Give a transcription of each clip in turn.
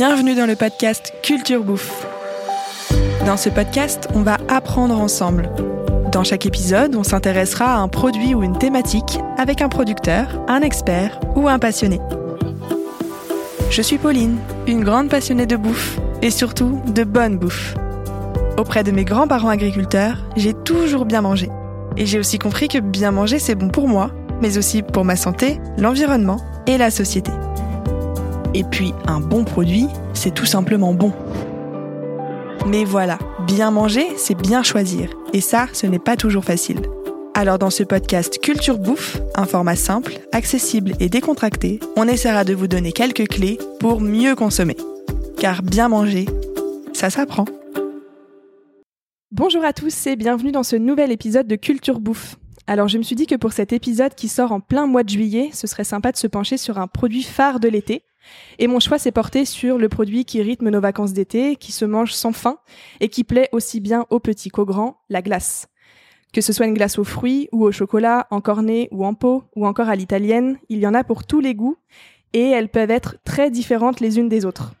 Bienvenue dans le podcast Culture Bouffe. Dans ce podcast, on va apprendre ensemble. Dans chaque épisode, on s'intéressera à un produit ou une thématique avec un producteur, un expert ou un passionné. Je suis Pauline, une grande passionnée de bouffe et surtout de bonne bouffe. Auprès de mes grands-parents agriculteurs, j'ai toujours bien mangé. Et j'ai aussi compris que bien manger, c'est bon pour moi, mais aussi pour ma santé, l'environnement et la société. Et puis, un bon produit, c'est tout simplement bon. Mais voilà, bien manger, c'est bien choisir. Et ça, ce n'est pas toujours facile. Alors dans ce podcast Culture Bouffe, un format simple, accessible et décontracté, on essaiera de vous donner quelques clés pour mieux consommer. Car bien manger, ça s'apprend. Bonjour à tous et bienvenue dans ce nouvel épisode de Culture Bouffe. Alors je me suis dit que pour cet épisode qui sort en plein mois de juillet, ce serait sympa de se pencher sur un produit phare de l'été. Et mon choix s'est porté sur le produit qui rythme nos vacances d'été, qui se mange sans faim et qui plaît aussi bien aux petits qu'aux grands, la glace. Que ce soit une glace aux fruits ou au chocolat, en cornet ou en pot, ou encore à l'italienne, il y en a pour tous les goûts et elles peuvent être très différentes les unes des autres.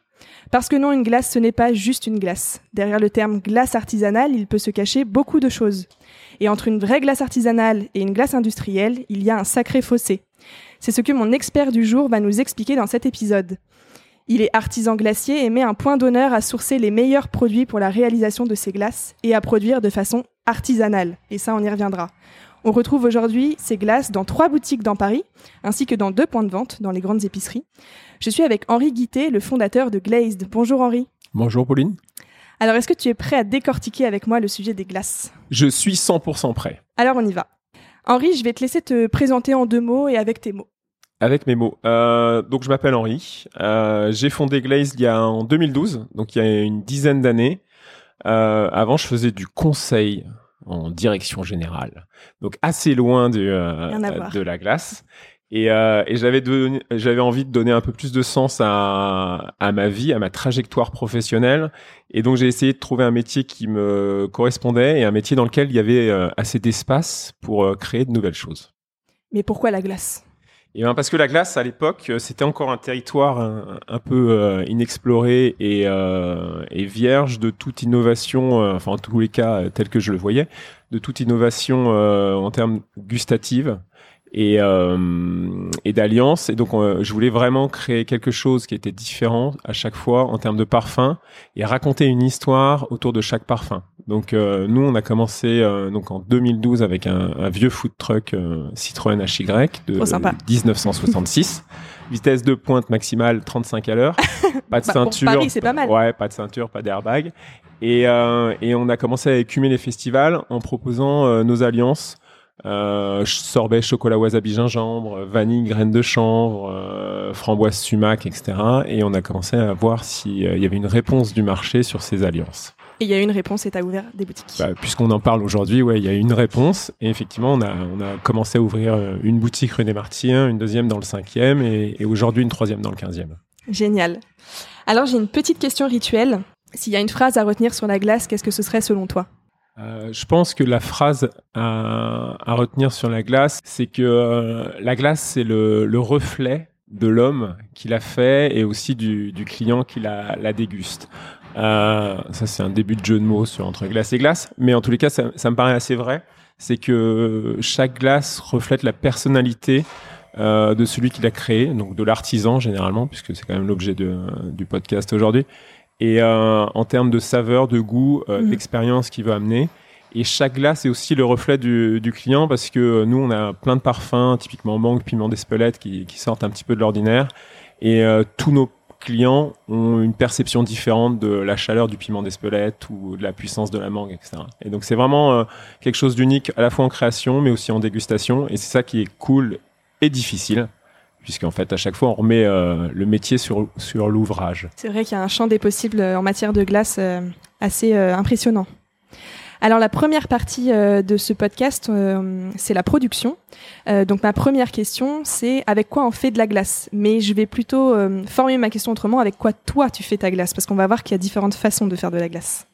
Parce que non, une glace, ce n'est pas juste une glace. Derrière le terme glace artisanale, il peut se cacher beaucoup de choses. Et entre une vraie glace artisanale et une glace industrielle, il y a un sacré fossé. C'est ce que mon expert du jour va nous expliquer dans cet épisode. Il est artisan glacier et met un point d'honneur à sourcer les meilleurs produits pour la réalisation de ces glaces et à produire de façon artisanale. Et ça, on y reviendra. On retrouve aujourd'hui ces glaces dans trois boutiques dans Paris, ainsi que dans deux points de vente dans les grandes épiceries. Je suis avec Henri Guité, le fondateur de Glazed. Bonjour Henri. Bonjour Pauline. Alors, est-ce que tu es prêt à décortiquer avec moi le sujet des glaces? Je suis 100% prêt. Alors, on y va. Henri, je vais te laisser te présenter en deux mots et avec tes mots. Avec mes mots. Euh, donc, je m'appelle Henri. Euh, j'ai fondé Glazed il y a en 2012, donc il y a une dizaine d'années. Euh, avant, je faisais du conseil en direction générale, donc assez loin de, de la glace. Et, euh, et j'avais j'avais envie de donner un peu plus de sens à, à ma vie, à ma trajectoire professionnelle. Et donc j'ai essayé de trouver un métier qui me correspondait et un métier dans lequel il y avait euh, assez d'espace pour euh, créer de nouvelles choses. Mais pourquoi la glace? Et eh ben parce que la glace à l'époque c'était encore un territoire un, peu inexploré et, vierge de toute innovation, enfin en tous les cas tel que je le voyais, de toute innovation en termes gustatives et, euh, et d'alliance. Et donc, je voulais vraiment créer quelque chose qui était différent à chaque fois en termes de parfum et raconter une histoire autour de chaque parfum. Donc, euh, nous, on a commencé euh, donc en 2012 avec un, un vieux food truck euh, Citroën HY de 1966. Vitesse de pointe maximale 35 à l'heure. Pas de bah, ceinture. Pour Paris, c'est pas mal. Ouais, pas de ceinture, pas d'airbag. Et, et on a commencé à écumer les festivals en proposant nos alliances euh, sorbet chocolat wasabi gingembre, vanille graines de chanvre, euh, framboise sumac, etc. Et on a commencé à voir s'il euh, y avait une réponse du marché sur ces alliances. Et il y a une réponse et tu as ouvert des boutiques bah, Puisqu'on en parle aujourd'hui, ouais, il y a une réponse. Et effectivement, on a, on a commencé à ouvrir euh, une boutique rue des Martyrs, une deuxième dans le cinquième et, et aujourd'hui une troisième dans le quinzième. Génial. Alors j'ai une petite question rituelle. S'il y a une phrase à retenir sur la glace, qu'est-ce que ce serait selon toi? Euh, je pense que la phrase à, retenir sur la glace, c'est que euh, la glace, c'est le, le, reflet de l'homme qui l'a fait et aussi du, client qui la, déguste. Euh, ça, c'est un début de jeu de mots sur entre glace et glace, mais en tous les cas, ça, me paraît assez vrai. C'est que chaque glace reflète la personnalité de celui qui l'a créé, donc de l'artisan généralement, puisque c'est quand même l'objet du podcast aujourd'hui et euh, en termes de saveur, de goût, euh, mm. d'expérience qu'il veut amener. Et chaque glace est aussi le reflet du, du, client parce que nous, on a plein de parfums, typiquement mangue, piment d'Espelette, qui, qui, sortent un petit peu de l'ordinaire. Et euh, tous nos clients ont une perception différente de la chaleur du piment d'Espelette ou de la puissance de la mangue, etc. Et donc, c'est vraiment euh, quelque chose d'unique à la fois en création, mais aussi en dégustation. Et c'est ça qui est cool et difficile puisqu'en fait à chaque fois on remet euh, le métier sur, sur l'ouvrage. C'est vrai qu'il y a un champ des possibles euh, en matière de glace euh, assez impressionnant. Alors la première partie de ce podcast, c'est la production. donc ma première question, c'est avec quoi on fait de la glace? Mais je vais plutôt former ma question autrement, avec quoi toi tu fais ta glace? Parce qu'on va voir qu'il y a différentes façons de faire de la glace.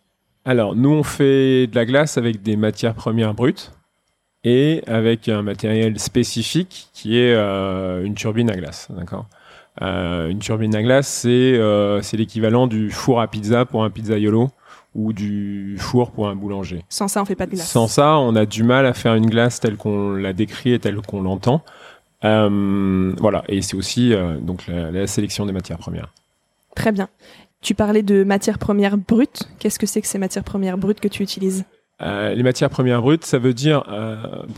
Alors nous on fait de la glace avec des matières premières brutes et avec un matériel spécifique qui est euh, une turbine à glace. D'accord? une turbine à glace, c'est c'est l'équivalent du four à pizza pour un pizzaiolo ou du four pour un boulanger. Sans ça, on fait pas de glace. Sans ça, on a du mal à faire une glace telle qu'on la décrit et telle qu'on l'entend. Euh, voilà, et c'est aussi euh, donc la, sélection des matières premières. Très bien. Tu parlais de matières premières brutes. Qu'est-ce que c'est que ces matières premières brutes que tu utilises? Euh, les matières premières brutes, ça veut dire,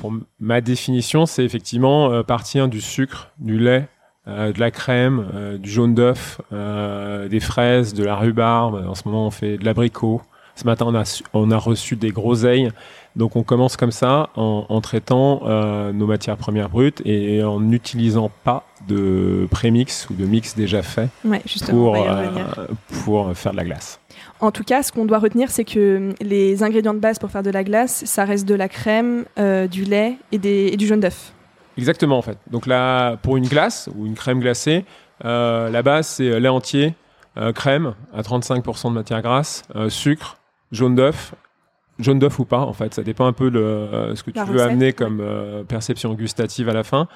pour ma définition, c'est effectivement partir du sucre, du lait, de la crème, du jaune d'œuf, des fraises, de la rhubarbe. En ce moment, on fait de l'abricot. Ce matin, on a, on a reçu des groseilles. Donc, on commence comme ça en, traitant euh, nos matières premières brutes et en n'utilisant pas de prémix ou de mix déjà fait pour, euh, pour faire de la glace. En tout cas, ce qu'on doit retenir, c'est que les ingrédients de base pour faire de la glace, ça reste de la crème, euh, du lait et, des, et du jaune d'œuf. Exactement, en fait. Donc là, pour une glace ou une crème glacée, la base, c'est lait entier, crème à 35% de matière grasse, sucre, jaune d'œuf, jaune d'œuf ou pas, en fait, ça dépend un peu de euh, ce que tu veux amener comme euh, perception gustative à la fin.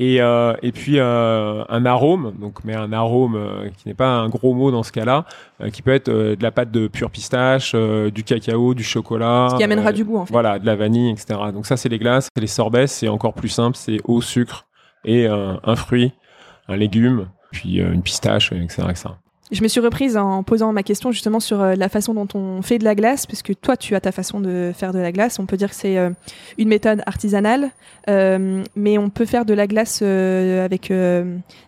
Et, euh, et puis un arôme, donc mais un arôme qui n'est pas un gros mot dans ce cas-là, qui peut être de la pâte de pure pistache, du cacao, du chocolat, ce qui amènera du goût en fait. Voilà, de la vanille, etc. Donc ça c'est les glaces, les sorbets c'est encore plus simple, c'est eau, sucre et un fruit, un légume, puis une pistache, etc., etc. Je me suis reprise en posant ma question justement sur euh, la façon dont on fait de la glace, puisque toi tu as ta façon de faire de la glace. On peut dire que c'est euh, une méthode artisanale, euh, mais on peut faire de la glace avec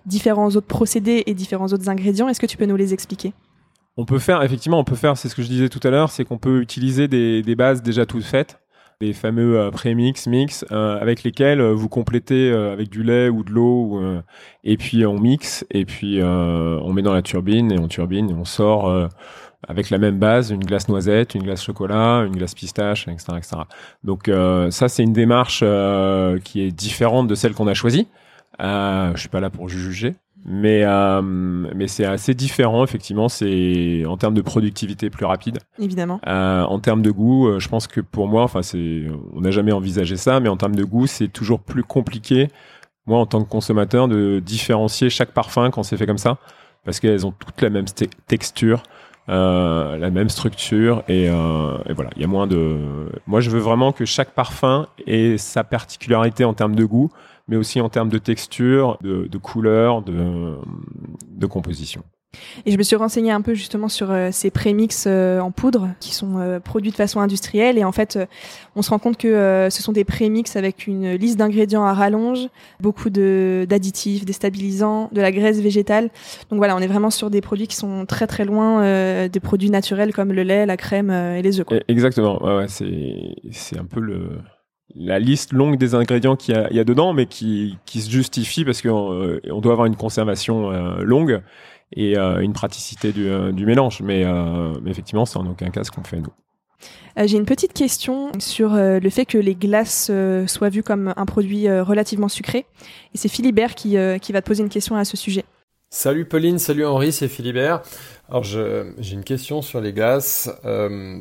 différents autres procédés et différents autres ingrédients. Est-ce que tu peux nous les expliquer? On peut faire, effectivement, on peut faire, c'est ce que je disais tout à l'heure, c'est qu'on peut utiliser des, des bases déjà toutes faites les fameux euh, prémix, mix, euh, avec lesquels euh, vous complétez avec du lait ou de l'eau, et puis on mixe, et puis on met dans la turbine, et on turbine, et on sort avec la même base, une glace noisette, une glace chocolat, une glace pistache, etc. etc. Donc ça, c'est une démarche qui est différente de celle qu'on a choisie. Euh, je suis pas là pour juger, mais, euh, mais c'est assez différent, effectivement. C'est en termes de productivité plus rapide. Évidemment. Euh, en termes de goût, euh, je pense que pour moi, enfin, c'est, on n'a jamais envisagé ça, mais en termes de goût, c'est toujours plus compliqué, moi, en tant que consommateur, de différencier chaque parfum quand c'est fait comme ça, parce qu'elles ont toutes la même texture. Euh, la même structure et, euh, et voilà il y a moins de moi je veux vraiment que chaque parfum ait sa particularité en termes de goût mais aussi en termes de texture, de, de couleur, de, de composition. Et je me suis renseignée un peu justement sur euh, ces prémix euh, en poudre qui sont euh, produits de façon industrielle. Et en fait, on se rend compte que ce sont des prémix avec une liste d'ingrédients à rallonge, beaucoup d'additifs, des stabilisants, de la graisse végétale. Donc voilà, on est vraiment sur des produits qui sont très très loin des produits naturels comme le lait, la crème et les œufs. Quoi. Exactement. Ouais, ouais, c'est un peu le la liste longue des ingrédients qu'il y, a dedans, mais qui, qui se justifie parce qu'on euh, on doit avoir une conservation euh, longue et euh, une praticité du, du mélange. Mais, effectivement, c'est en aucun cas ce qu'on fait nous. J'ai une petite question sur le fait que les glaces soient vues comme un produit relativement sucré. Et c'est Philibert qui, qui va te poser une question à ce sujet. Salut Pauline, salut Henri, c'est Philibert. Alors j'ai une question sur les glaces.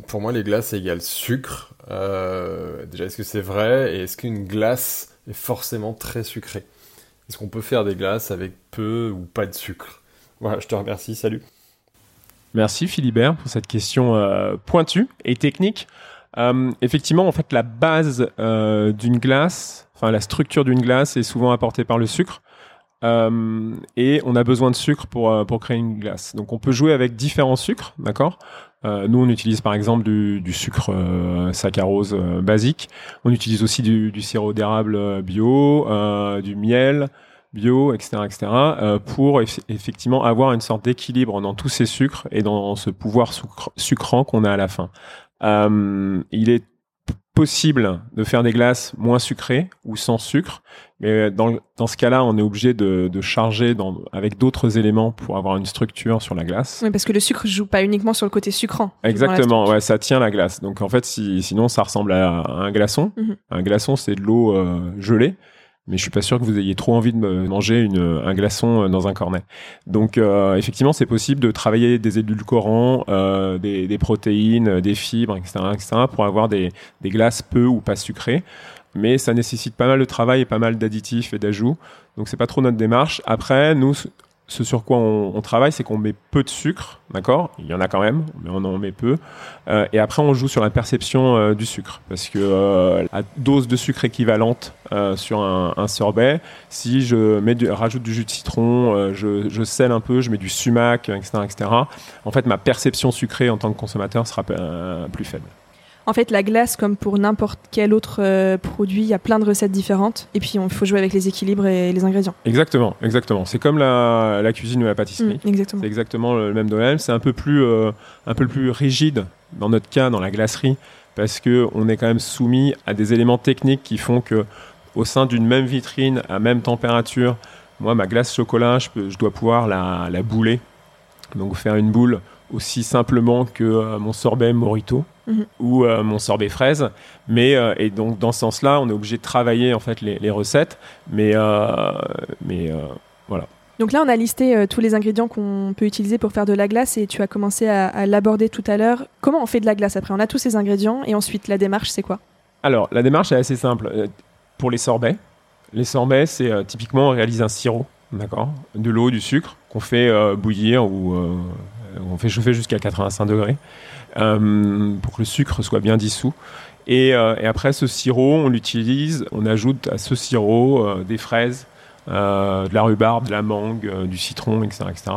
pour moi, les glaces égale sucre. Euh, déjà, est-ce que c'est vrai? Et est-ce qu'une glace est forcément très sucrée? Est-ce qu'on peut faire des glaces avec peu ou pas de sucre? Voilà, je te remercie, salut. Merci Philibert pour cette question euh, pointue et technique. Euh, effectivement, en fait, la base d'une glace, enfin la structure d'une glace est souvent apportée par le sucre. Et on a besoin de sucre pour, pour créer une glace. Donc on peut jouer avec différents sucres, d'accord? Euh, nous, on utilise par exemple du, sucre euh, saccharose euh, basique. On utilise aussi du, sirop d'érable bio, du miel bio, etc., etc., pour effectivement avoir une sorte d'équilibre dans tous ces sucres et dans ce pouvoir sucrant qu'on a à la fin. il est possible de faire des glaces moins sucrées ou sans sucre, mais dans, dans ce cas-là, on est obligé de, de charger dans, avec d'autres éléments pour avoir une structure sur la glace. Oui, parce que le sucre joue pas uniquement sur le côté sucrant. Exactement, ouais, ça tient la glace. Donc en fait, si, sinon ça ressemble à un glaçon. Mhm. Un glaçon, c'est de l'eau euh, gelée mais je suis pas sûr que vous ayez trop envie de manger une, un glaçon euh, dans un cornet. Donc euh, effectivement, c'est possible de travailler des édulcorants, euh, des, des, protéines, des fibres, etc., etc., pour avoir des, des glaces peu ou pas sucrées. Mais ça nécessite pas mal de travail et pas mal d'additifs et d'ajouts. Donc c'est pas trop notre démarche. Après, nous, ce sur quoi on, travaille, c'est qu'on met peu de sucre, d'accord? Il y en a quand même, mais on en met peu. Euh, et après, on joue sur la perception euh, du sucre, parce que euh, à dose de sucre équivalente sur un, sorbet, si je mets rajoute du jus de citron, je, je un peu, je mets du sumac, etc., etc. En fait, ma perception sucrée en tant que consommateur sera plus faible. En fait, la glace, comme pour n'importe quel autre euh, produit, il y a plein de recettes différentes. Et puis, il faut jouer avec les équilibres et les ingrédients. Exactement, exactement. C'est comme la, cuisine ou la pâtisserie. Mm, exactement. C'est exactement le même domaine. C'est un peu plus, euh, un peu plus rigide dans notre cas, dans la glacerie, parce que on est quand même soumis à des éléments techniques qui font que, au sein d'une même vitrine, à même température, moi, ma glace chocolat, je, je dois pouvoir la, la bouler. Donc, faire une boule aussi simplement que euh, mon sorbet Morito mhm. ou euh, mon sorbet fraise. Mais euh, et donc dans ce sens-là, on est obligé de travailler en fait les, recettes. Mais mais voilà. Donc là, on a listé tous les ingrédients qu'on peut utiliser pour faire de la glace et tu as commencé à, l'aborder tout à l'heure. Comment on fait de la glace après? On a tous ces ingrédients et ensuite la démarche, c'est quoi? Alors la démarche est assez simple. Pour les sorbets, les sorbets, c'est typiquement on réalise un sirop, d'accord, de l'eau, du sucre qu'on fait bouillir ou on fait chauffer jusqu'à 85 degrés euh, pour que le sucre soit bien dissous. Euh, et, après ce sirop, on l'utilise, on ajoute à ce sirop euh, des fraises, de la rhubarbe, de la mangue, du citron, etc., etc.,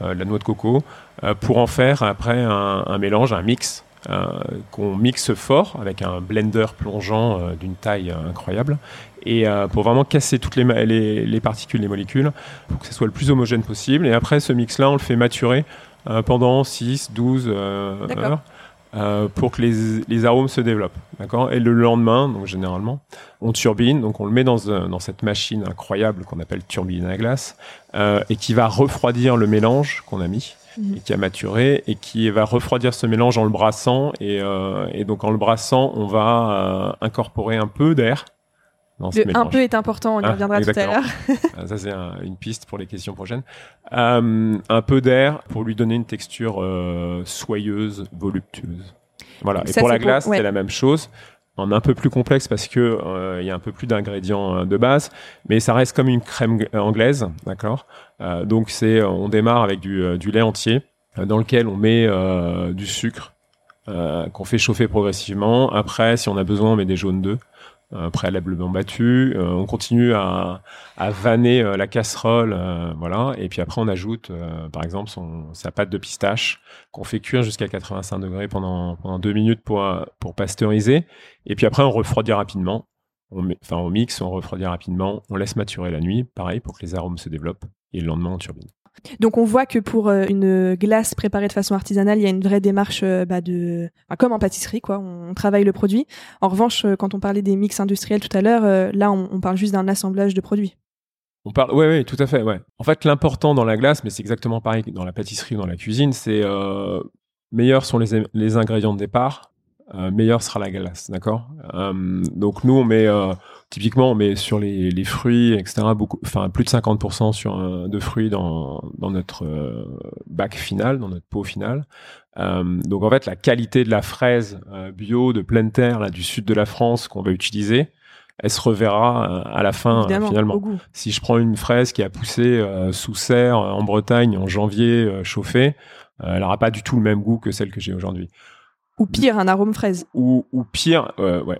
de la noix de coco, pour en faire après un, mélange, un mix qu'on mixe fort avec un blender plongeant d'une taille incroyable et pour vraiment casser toutes les, les, particules, les molécules, pour que ce soit le plus homogène possible. Et après, ce mix-là, on le fait maturer euh, pendant 6, 12 euh, heures. Euh, pour que les, les, arômes se développent. D'accord? Et le lendemain, donc généralement, on turbine, donc on le met dans, dans cette machine incroyable qu'on appelle turbine à glace, euh, et qui va refroidir le mélange qu'on a mis, mhm. et qui a maturé, et qui va refroidir ce mélange en le brassant, et, euh, et donc en le brassant, on va incorporer un peu d'air le un peu est important, on y ah, reviendra tout à l'heure. Ah, ça, c'est une piste pour les questions prochaines. Euh, un peu d'air pour lui donner une texture euh, soyeuse, voluptueuse. Voilà. Et pour la glace, c'est la même chose. En un peu plus complexe parce que euh, il y a un peu plus d'ingrédients de base, mais ça reste comme une crème anglaise, d'accord? Donc c'est, on démarre avec du, du lait entier dans lequel on met du sucre qu'on fait chauffer progressivement. Après, si on a besoin, on met des jaunes d'œufs préalablement battu. Euh, on continue à, à vanner euh, la casserole, voilà. Et puis après, on ajoute, par exemple, son, sa pâte de pistache qu'on fait cuire jusqu'à 85 degrés pendant pendant deux minutes pour pour pasteuriser. Et puis après, on refroidit rapidement. On enfin, on mixe, on refroidit rapidement, on laisse maturer la nuit, pareil pour que les arômes se développent. Et le lendemain, on turbine. Donc on voit que pour euh, une glace préparée de façon artisanale, il y a une vraie démarche euh, bah, de, comme en pâtisserie, quoi. On travaille le produit. En revanche, euh, quand on parlait des mix industriels tout à l'heure, là on, parle juste d'un assemblage de produits. On parle, ouais, ouais, tout à fait, ouais. En fait, l'important dans la glace, mais c'est exactement pareil dans la pâtisserie ou dans la cuisine, c'est euh, meilleurs sont les ingrédients de départ, euh, meilleure sera la glace, d'accord? Euh, Donc nous, on met euh, typiquement, on met sur les, les fruits, etc. Beaucoup, enfin plus de 50% sur de fruits dans, dans notre bac final, dans notre pot final. donc en fait, la qualité de la fraise bio de pleine terre là du sud de la France qu'on va utiliser, elle se reverra à la fin finalement. Si je prends une fraise qui a poussé sous serre en Bretagne en janvier chauffé, elle n'aura pas du tout le même goût que celle que j'ai aujourd'hui. Ou pire, un arôme fraise. Ou, ou pire, euh, ouais.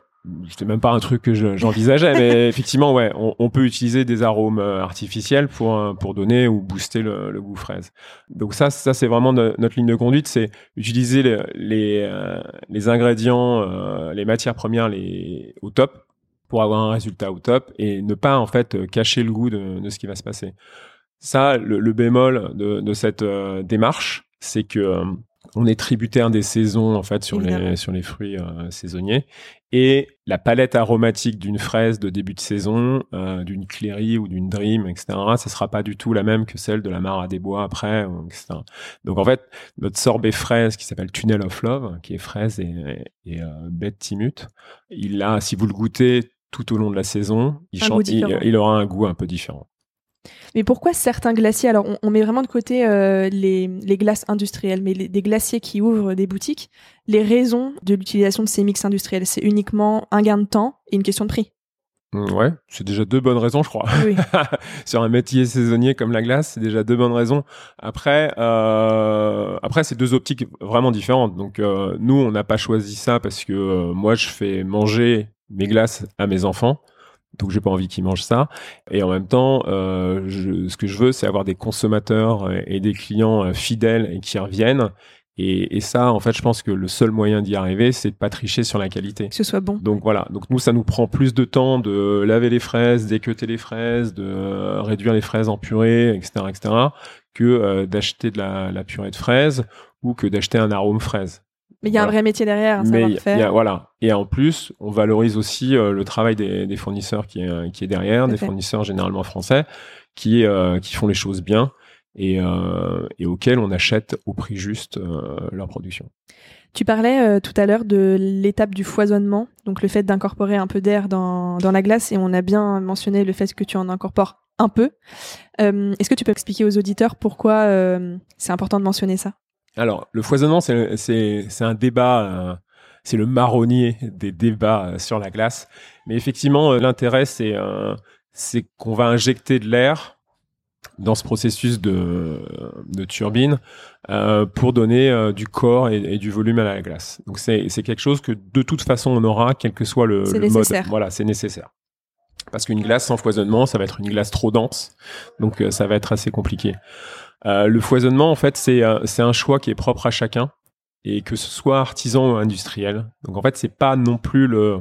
C'était même pas un truc que j'envisageais, mais effectivement, ouais, on, on, peut utiliser des arômes euh, artificiels pour euh, pour donner ou booster le, le goût fraise. Donc ça, ça c'est vraiment notre ligne de conduite, c'est utiliser les les, euh, les ingrédients, les matières premières, les au top pour avoir un résultat au top et ne pas en fait cacher le goût de, de ce qui va se passer. Ça, le, le bémol de, de cette démarche, c'est que on est tributaire des saisons en fait sur les sur les fruits euh, saisonniers et la palette aromatique d'une fraise de début de saison, euh, d'une cléry ou d'une dream, etc. Ça sera pas du tout la même que celle de la mare des bois après, etc. Donc en fait, notre sorbet fraise qui s'appelle Tunnel of Love, qui est fraise et, et, euh, bête timut, il a, si vous le goûtez tout au long de la saison, il, il aura un goût un peu différent. Mais pourquoi certains glaciers Alors, on, met vraiment de côté euh, les, glaces industrielles, mais des glaciers qui ouvrent des boutiques. Les raisons de l'utilisation de ces mix industriels, c'est uniquement un gain de temps et une question de prix. Mm, Ouais, c'est déjà deux bonnes raisons, je crois. Oui. Sur un métier saisonnier comme la glace, c'est déjà deux bonnes raisons. Après, euh, après c'est deux optiques vraiment différentes. Donc euh, nous, on n'a pas choisi ça parce que euh, moi, je fais manger mes glaces à mes enfants. Donc j'ai pas envie qu'ils mangent ça. Et en même temps, euh, je- ce que je veux, c'est avoir des consommateurs et et des clients euh, fidèles et qui reviennent. Et, et ça, en fait, je pense que le seul moyen d'y arriver, c'est de pas tricher sur la qualité. Que ce soit bon. Donc voilà, donc nous ça nous prend plus de temps de laver les fraises, d'équeuter les fraises, de euh, réduire les fraises en purée, etc., etc., que euh, d'acheter de la, la purée de fraises ou que d'acheter un arôme fraise. Mais il y a un vrai métier derrière, un savoir-faire. voilà, et en plus on valorise aussi euh, le travail des, des fournisseurs qui est, qui est derrière, Tout des fait. fournisseurs généralement français qui euh, qui font les choses bien et, euh, et auxquels on achète au prix juste euh, leur production. Tu parlais euh, tout à l'heure de l'étape du foisonnement, donc le fait d'incorporer un peu d'air dans, dans la glace, et on a bien mentionné le fait que tu en incorpores un peu. Euh, Est-ce que tu peux expliquer aux auditeurs pourquoi euh, c'est important de mentionner ça? Alors, le foisonnement, c'est un débat, euh, c'est le marronnier des débats euh, sur la glace. Mais effectivement, euh, l'intérêt, c'est qu'on va injecter de l'air dans ce processus de, de turbine euh, pour donner euh, du corps et, et du volume à la glace. Donc, c'est quelque chose que de toute façon, on aura, quel que soit le, le mode. Voilà, c'est nécessaire. Parce qu'une glace sans foisonnement, ça va être une glace trop dense. Donc, euh, ça va être assez compliqué. Euh, le foisonnement, en fait, c'est euh, c'est un choix qui est propre à chacun et que ce soit artisan ou industriel. Donc, en fait, c'est pas non plus le,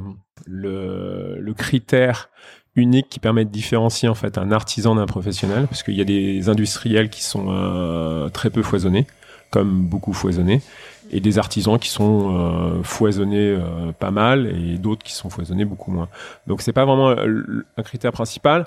critère unique qui permet de différencier en fait un artisan d'un professionnel, parce qu'il y a des industriels qui sont euh, très peu foisonnés, comme beaucoup foisonnés, et des artisans qui sont foisonnés pas mal et d'autres qui sont foisonnés beaucoup moins. Donc c'est pas vraiment un critère principal,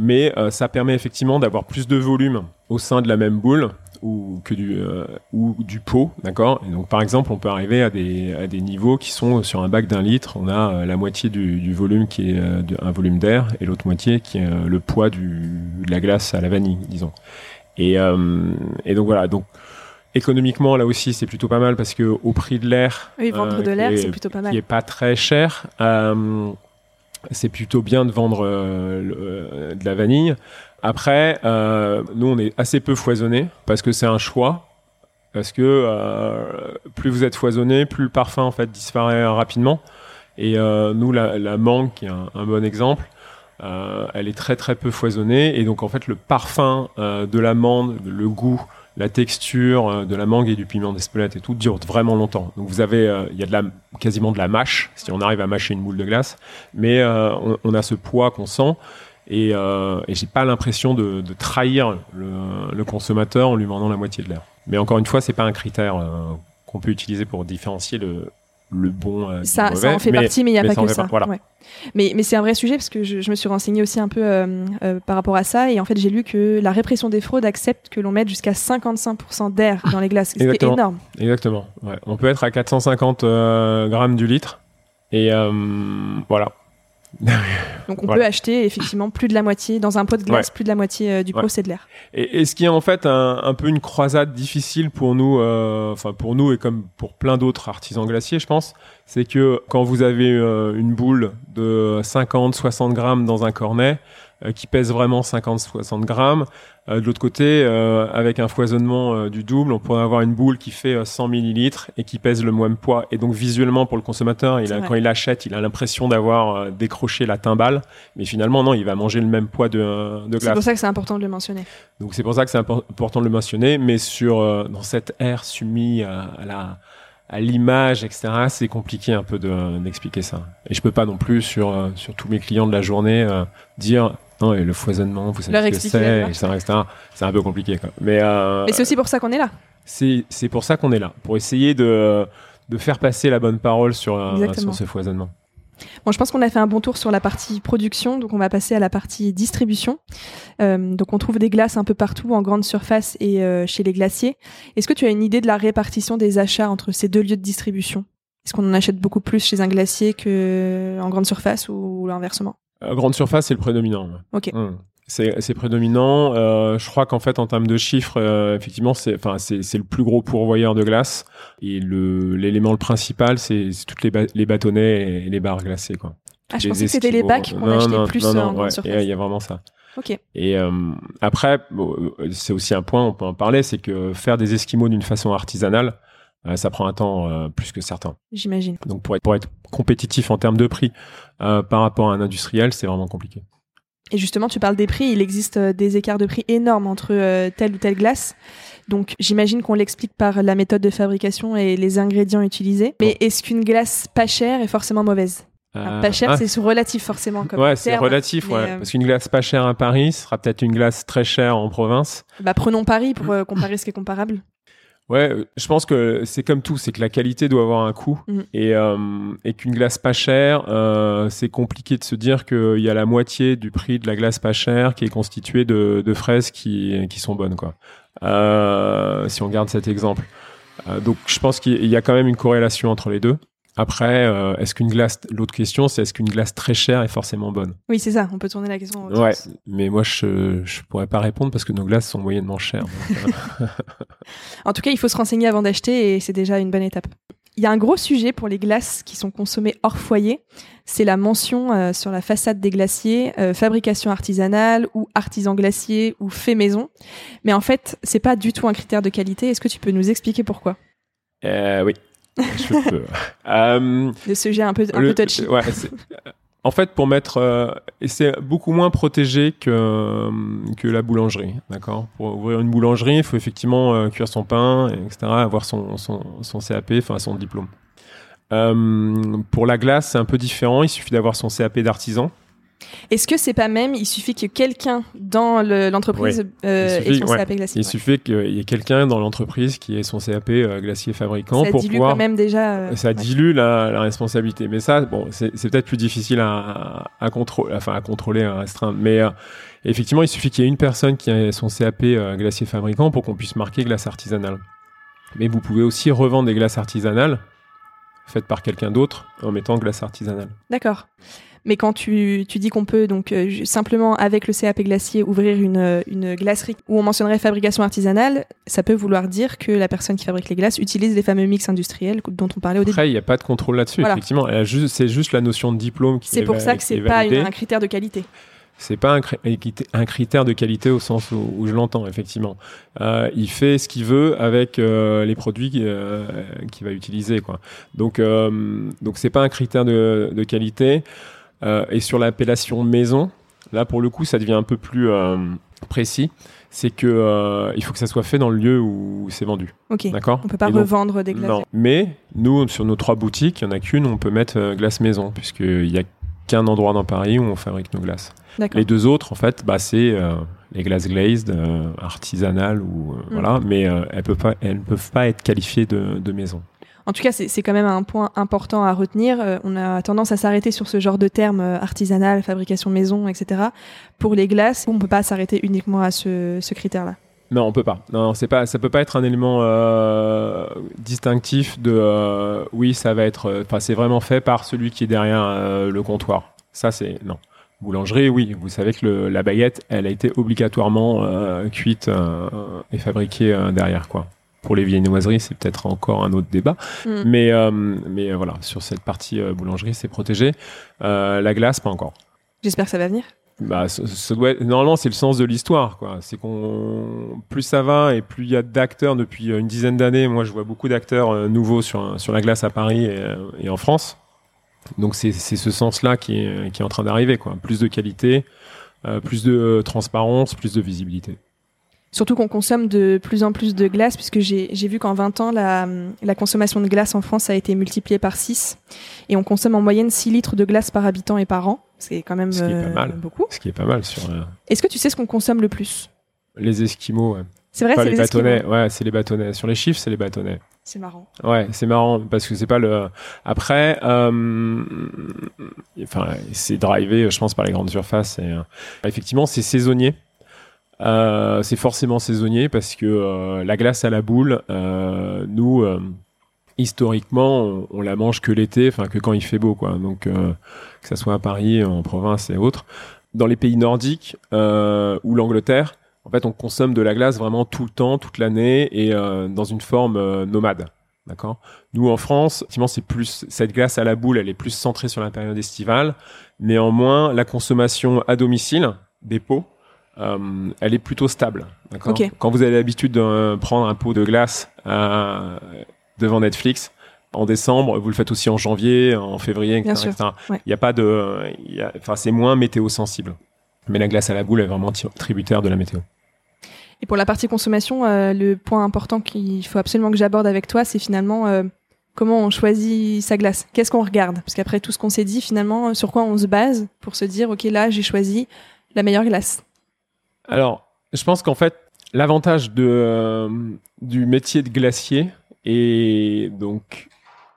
mais euh, ça permet effectivement d'avoir plus de volume au sein de la même boule ou que du euh, ou du pot, d'accord? Donc par exemple, on peut arriver à des à des niveaux qui sont sur un bac d'un litre, on a euh, la moitié du, du volume qui est euh, un volume d'air et l'autre moitié qui est le poids du de la glace à la vanille, disons. Et euh, et donc voilà, donc économiquement là aussi c'est plutôt pas mal parce que au prix de l'air, Oui, vendre euh, de l'air, qui est- c'est plutôt pas qui mal. est pas très cher. Euh, c'est plutôt bien de vendre euh, euh, de la vanille. Après, euh, nous, on est assez peu foisonné parce que c'est un choix. Parce que plus vous êtes foisonné, plus le parfum en fait disparaît rapidement. Et nous, la, mangue, qui est un, un bon exemple, elle est très très peu foisonnée. Et donc en fait, le parfum de l'amande, le goût, la texture euh, de la mangue et du piment d'Espelette et tout dure vraiment longtemps. Donc vous avez, euh, il y a quasiment de la mâche, si on arrive à mâcher une boule de glace, mais euh, on, a ce poids qu'on sent et, euh, et j'ai pas l'impression de, trahir le, le consommateur en lui vendant la moitié de l'air. Mais encore une fois, c'est pas un critère qu'on peut utiliser pour différencier le, le bon euh, du Ça, mauvais. ça en fait mais- partie, mais il n'y a pas que ça. pas- voilà. Ouais. Mais, mais c'est un vrai sujet parce que je, je me suis renseignée aussi un peu euh, euh, par rapport à ça. Et en fait, j'ai lu que la répression des fraudes accepte que l'on mette jusqu'à 55% d'air dans les glaces. Ce qui est Exactement. énorme. Exactement. Ouais. On peut être à 450 euh, grammes du litre. Et voilà. Donc on Voilà. peut acheter effectivement plus de la moitié, dans un pot de glace, plus de la moitié euh, du pot, Ouais. c'est de l'air. Et, et ce qui est en fait un, un peu une croisade difficile pour nous, euh, enfin pour nous et comme pour plein d'autres artisans glaciers, je pense, c'est que quand vous avez euh, une boule de 50-60 grammes dans un cornet, qui pèse vraiment 50-60 grammes, euh, de l'autre côté, euh, avec un foisonnement euh, du double, on pourrait avoir une boule qui fait euh, 100 millilitres et qui pèse le même poids. Et donc visuellement pour le consommateur, il a, quand il achète, il a l'impression d'avoir euh, décroché la timbale, mais finalement non, il va manger le même poids de, de C'est pour ça que c'est important de le mentionner. Donc c'est pour ça que c'est impor- important de le mentionner, mais sur euh, dans cette ère soumise à, à la à l'image, etc. C'est compliqué un peu de- d'expliquer ça. Et je peux pas non plus sur euh, sur tous mes clients de la journée euh, dire non et le foisonnement, vous savez ce que c'est, etc., etc. C'est un peu compliqué quoi. Mais, euh, Mais c'est aussi pour ça qu'on est là. c'est c'est pour ça qu'on est là, pour essayer de de faire passer la bonne parole sur euh, sur ce foisonnement. Bon, je pense qu'on a fait un bon tour sur la partie production, donc on va passer à la partie distribution. Euh, donc on trouve des glaces un peu partout, en grande surface et euh, chez les glaciers. Est-ce que tu as une idée de la répartition des achats entre ces deux lieux de distribution? Est-ce qu'on en achète beaucoup plus chez un glacier que en grande surface ou l'inversement? Euh, grande surface, c'est le prédominant. Ok. Hum. C'est prédominant. Euh, je crois qu'en fait, en termes de chiffres, euh, effectivement, c'est enfin c'est c'est le plus gros pourvoyeur de glace et l'élément le principal, c'est toutes les, ba- les bâtonnets et les barres glacées quoi. Ah, je pensais que c'était les bacs qu'on achetait non, plus non, non, en ouais, il y a vraiment ça. Ok. Et euh, après, bon, euh, c'est aussi un point, on peut en parler, c'est que faire des esquimaux d'une façon artisanale, euh, ça prend un temps euh, plus que certain. J'imagine. Donc pour être, pour être compétitif en termes de prix euh, par rapport à un industriel, c'est vraiment compliqué. Et justement, tu parles des prix. Il existe euh, des écarts de prix énormes entre euh, telle ou telle glace. Donc, j'imagine qu'on l'explique par la méthode de fabrication et les ingrédients utilisés. Mais est-ce qu'une glace pas chère est forcément mauvaise? Euh, Pas chère, ah, c'est sous- relatif forcément. Comme ouais, c'est relatif, ouais. euh, Parce qu'une glace pas chère à Paris sera peut-être une glace très chère en province. Bah, prenons Paris pour euh, comparer ce qui est comparable. Ouais, euh, je pense que c'est comme tout, c'est que la qualité doit avoir un coût Mhm. et, euh, et qu'une glace pas chère, euh, c'est compliqué de se dire qu'il y a la moitié du prix de la glace pas chère qui est constituée de, de fraises qui, qui sont bonnes, quoi. Euh, si on garde cet exemple. Euh, donc, je pense qu'il y a quand même une corrélation entre les deux. Après, euh, est-ce qu'une glace, l'autre question, c'est est-ce qu'une glace très chère est forcément bonne? Oui, c'est ça. On peut tourner la question. en Ouais, sens. mais moi, je, je pourrais pas répondre parce que nos glaces sont moyennement chères. donc, euh, En tout cas, il faut se renseigner avant d'acheter et c'est déjà une bonne étape. Il y a un gros sujet pour les glaces qui sont consommées hors foyer. C'est la mention euh, sur la façade des glaciers, euh, fabrication artisanale ou artisan glacier ou fait maison. Mais en fait, c'est pas du tout un critère de qualité. Est-ce que tu peux nous expliquer pourquoi? Euh, oui, peux. Euh, Le sujet un peu, un Le- peu touchy. ouais, en fait, pour mettre, euh, et c'est beaucoup moins protégé que que la boulangerie, d'accord? Pour ouvrir une boulangerie, il faut effectivement euh, cuire son pain, et etc., avoir son son, son CAP, enfin son diplôme. Euh, pour la glace, c'est un peu différent. Il suffit d'avoir son CAP d'artisan. Est-ce que c'est pas même, il suffit que quelqu'un dans le- l'entreprise euh, Il suffit- ait son ouais. CAP glacier Il ouais. suffit qu'il y ait quelqu'un dans l'entreprise qui ait son CAP euh, glacier fabricant Ça pour dilue pouvoir quand même déjà. euh, ça ouais. dilue la, la responsabilité. Mais ça, bon, c'est peut-être plus difficile à, à, contrôler, enfin à contrôler, à restreindre. Mais effectivement, il suffit qu'il y ait une personne qui ait son CAP glacier fabricant pour qu'on puisse marquer glace artisanale. Mais vous pouvez aussi revendre des glaces artisanales faites par quelqu'un d'autre en mettant glace artisanale. D'accord. Mais quand tu, tu dis qu'on peut donc euh, simplement avec le CAP glacier ouvrir une, une glacerie où on mentionnerait fabrication artisanale, ça peut vouloir dire que la personne qui fabrique les glaces utilise les fameux mix industriels dont on parlait au début. Après, il n'y a pas de contrôle là-dessus. Voilà. Effectivement, juste- c'est juste la notion de diplôme qui C'est est pour ça que c'est est pas une- un critère de qualité. C'est pas un, un critère de qualité au sens où, où je l'entends effectivement. Euh, il fait ce qu'il veut avec euh, les produits qu'il euh, va utiliser quoi. Donc euh, donc c'est pas un critère de, de qualité. Euh, et sur l'appellation maison, là pour le coup ça devient un peu plus euh, précis. C'est que euh, il faut que ça soit fait dans le lieu où c'est vendu. Ok. D'accord? On peut pas donc, revendre des glaces. non. Mais nous, sur nos trois boutiques, il y en a qu'une où on peut mettre euh, glace maison, puisqu'il y a qu'un endroit dans Paris où on fabrique nos glaces. Les deux autres, en fait, bah, c'est euh, les glaces glazed, artisanales, ou, Mm. voilà, mais elles peuvent pas, elles ne peuvent pas être qualifiées de, de maison. En tout cas, c'est quand même un point important à retenir. Euh, on a tendance à s'arrêter sur ce genre de termes euh, artisanal, fabrication maison, etc. Pour les glaces, on peut pas s'arrêter uniquement à ce, critère-là. Non, on peut pas. Non, c'est pas, ça peut pas être un élément euh, distinctif de, oui, ça va être, enfin, c'est vraiment fait par celui qui est derrière le comptoir. Ça, c'est non. Boulangerie, oui, vous savez que la baguette, elle a été obligatoirement cuite et fabriquée derrière, quoi. Pour les viennoiseries, c'est peut-être encore un autre débat. Mm. Mais, euh, mais euh, voilà, sur cette partie euh, boulangerie, c'est protégé. Euh, la glace, pas encore. J'espère que ça va venir. Bah, ce, ce doit être- normalement, c'est le sens de l'histoire, quoi. C'est qu'on, plus ça va et plus il y a d'acteurs depuis une dizaine d'années. Moi, je vois beaucoup d'acteurs nouveaux sur sur la glace à Paris et, et en France. Donc, c'est ce sens-là qui est qui est en train d'arriver, quoi. Plus de qualité, plus de transparence, plus de visibilité. Surtout qu'on consomme de plus en plus de glace, puisque j'ai vu qu'en 20 ans, la, la consommation de glace en France a été multipliée par 6. Et on consomme en moyenne 6 litres de glace par habitant et par an. C'est quand même Ce qui est pas euh, mal. beaucoup. Ce qui est pas mal sur euh, Est-ce que tu sais ce qu'on consomme le plus? les Esquimaux. Ouais. C'est vrai, c'est les les bâtonnets. Ouais, c'est les bâtonnets. Sur les chiffres, c'est les bâtonnets. C'est marrant. Ouais, c'est marrant parce que c'est pas le. Après, euh, enfin, c'est drivé, je pense, par les grandes surfaces. Et, euh, effectivement, c'est saisonnier. Euh, c'est forcément saisonnier parce que euh, la glace à la boule, euh, nous, euh, historiquement, on, on la mange que l'été, enfin que quand il fait beau, quoi. Donc, euh, que ça soit à Paris, en province et autres. Dans les pays nordiques ou l'Angleterre, en fait, on consomme de la glace vraiment tout le temps, toute l'année et dans une forme nomade. D'accord? Nous en France, effectivement, c'est plus cette glace à la boule, elle est plus centrée sur la période estivale. Néanmoins, la consommation à domicile des pots, euh, elle est plutôt stable. Quand vous avez l'habitude de prendre un pot de glace euh, devant Netflix en décembre, vous le faites aussi en janvier, en février, etc. Bien etc. Ouais. Il y a pas de, il enfin, c'est moins météo sensible. Mais la glace à la boule est vraiment tributaire de la météo. Et pour la partie consommation, euh, le point important qu'il faut absolument que j'aborde avec toi, c'est finalement euh, comment on choisit sa glace. Qu'est-ce qu'on regarde? Parce qu'après tout ce qu'on s'est dit, finalement, euh, sur quoi on se base pour se dire, ok, là, j'ai choisi la meilleure glace. Alors, je pense qu'en fait, l'avantage de, euh, du métier de glacier et donc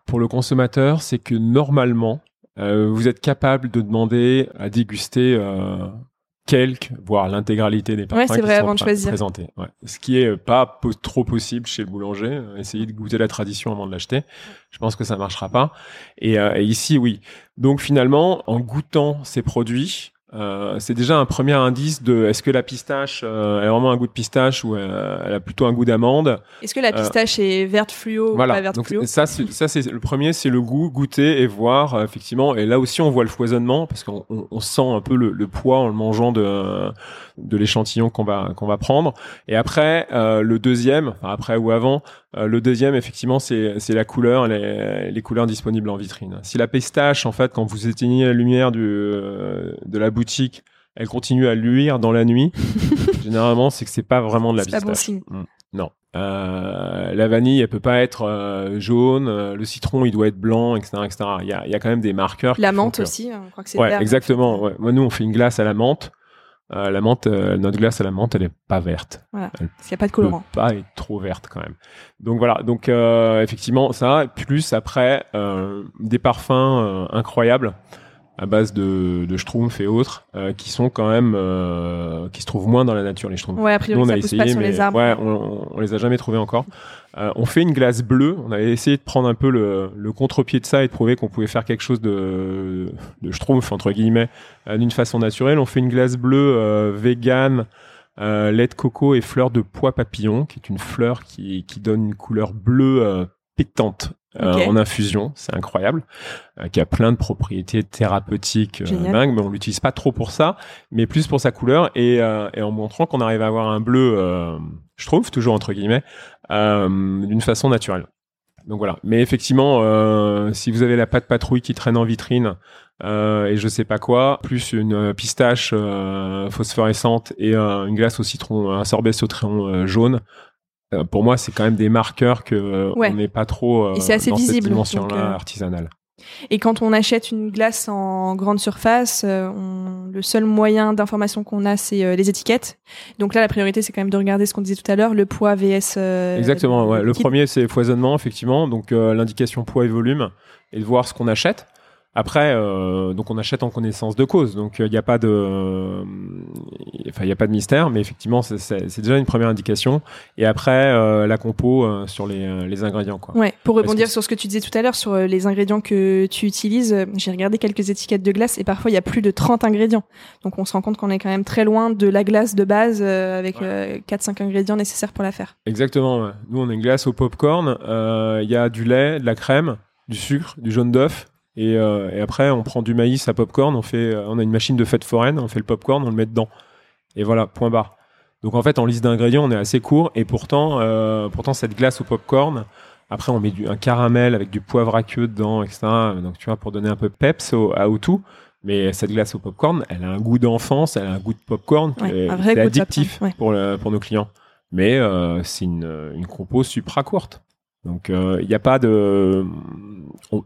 pour le consommateur, c'est que normalement, euh, vous êtes capable de demander à déguster euh, quelques, voire l'intégralité des parfums c'est qui vrai, sont avant de choisir. présentés. Ouais. Ce qui est pas po- trop possible chez le boulanger. Euh, Essayez de goûter la tradition avant de l'acheter. Je pense que ça marchera pas. Et, euh, et ici, oui. Donc finalement, en goûtant ces produits, euh, c'est déjà un premier indice de est-ce que la pistache euh, a vraiment un goût de pistache ou euh, elle a plutôt un goût d'amande. Est-ce que la pistache est verte fluo ou pas verte Donc fluo? ça, c'est, ça c'est le premier, c'est le goût, goûter et voir euh, effectivement. Et là aussi, on voit le foisonnement parce qu'on on, on sent un peu le, le poids en le mangeant de de l'échantillon qu'on va qu'on va prendre. Et après, euh, le deuxième, enfin après ou avant, euh, le deuxième, effectivement, c'est c'est la couleur, les, les couleurs disponibles en vitrine. Si la pistache, en fait, quand vous éteignez la lumière du euh, de la boutique, elle continue à luire dans la nuit, généralement, c'est que c'est pas vraiment de la pas pistache. bon signe. Mm. Non. Euh, la vanille, elle peut pas être euh, jaune. euh, le citron, il doit être blanc, etc., etc. Il y a, il y a quand même des marqueurs. La menthe que- aussi, hein, je crois que c'est Ouais, vert. exactement. Ouais. Moi, nous, on fait une glace à la menthe. La menthe, notre glace à la menthe, elle est pas verte. Parce qu'il n'y a pas de peut colorant. pas être trop verte quand même. Donc voilà. Donc effectivement, ça. Plus après, des parfums incroyables à base de, de schtroumpf et autres, euh, qui sont quand même, euh, qui se trouvent moins dans la nature les schtroumpfs. Ouais, a priori, Nous, on ça a pousse essayé, pas sur mais les arbres. ouais, on, on les a jamais trouvés encore. Euh, on fait une glace bleue. On avait essayé de prendre un peu le, le contre-pied de ça et de prouver qu'on pouvait faire quelque chose de, de schtroumpf entre guillemets euh, d'une façon naturelle. On fait une glace bleue euh, vegan, euh, lait de coco et fleur de pois papillon, qui est une fleur qui, qui donne une couleur bleue pétante. euh, Ok. en infusion, c'est incroyable, euh, qui a plein de propriétés thérapeutiques euh, dingues, mais on l'utilise pas trop pour ça, mais plus pour sa couleur et, et en montrant qu'on arrive à avoir un bleu, je trouve toujours entre guillemets, d'une façon naturelle. Donc voilà. Mais effectivement, euh, si vous avez la pâte patrouille qui traîne en vitrine euh, et je sais pas quoi, plus une pistache euh, phosphorescente et une glace au citron, un sorbet citron jaune. Euh, pour moi, c'est quand même des marqueurs que euh, Ouais. on n'est pas trop euh, Et c'est assez dans visible, cette dimension-là donc, euh, artisanale. Et quand on achète une glace en grande surface, on- le seul moyen d'information qu'on a, c'est les étiquettes. Donc là, la priorité, c'est quand même de regarder ce qu'on disait tout à l'heure, le poids VS. Exactement. Ouais. Le premier, c'est foisonnement, effectivement. Donc l'indication poids et volume et de voir ce qu'on achète. Après, euh, donc on achète en connaissance de cause. Donc il n'y a pas de, euh, enfin il y a pas de mystère, mais effectivement c'est- déjà une première indication. Et après euh, la compo euh, sur les, euh, les ingrédients quoi. Ouais, pour rebondir sur ce que tu disais tout à l'heure, sur euh, les ingrédients que tu utilises, euh, j'ai regardé quelques étiquettes de glace et parfois il y a plus de 30 ingrédients. Donc on se rend compte qu'on est quand même très loin de la glace de base euh, avec Ouais. 4-5 ingrédients nécessaires pour la faire. Exactement. ouais. Nous on a une glace au popcorn. euh, Il y a du lait, de la crème, du sucre, du jaune d'œuf. Et, euh, et après, on prend du maïs à popcorn, on fait, euh, on a une machine de fête foraine, on fait le popcorn, on le met dedans. Et voilà, point barre. Donc en fait, en liste d'ingrédients, on est assez court. Et pourtant, euh, pourtant cette glace au popcorn, après on met du, un caramel avec du poivre aqueux dedans, etc. Donc tu vois, pour donner un peu peps au, à au tout. Mais cette glace au popcorn, elle a un goût d'enfance, elle a un goût de popcorn qui Ouais, est, addictif ouais. pour, le- pour nos clients. Mais euh, c'est une, une compo supra courte. Donc il n'y a pas de... on-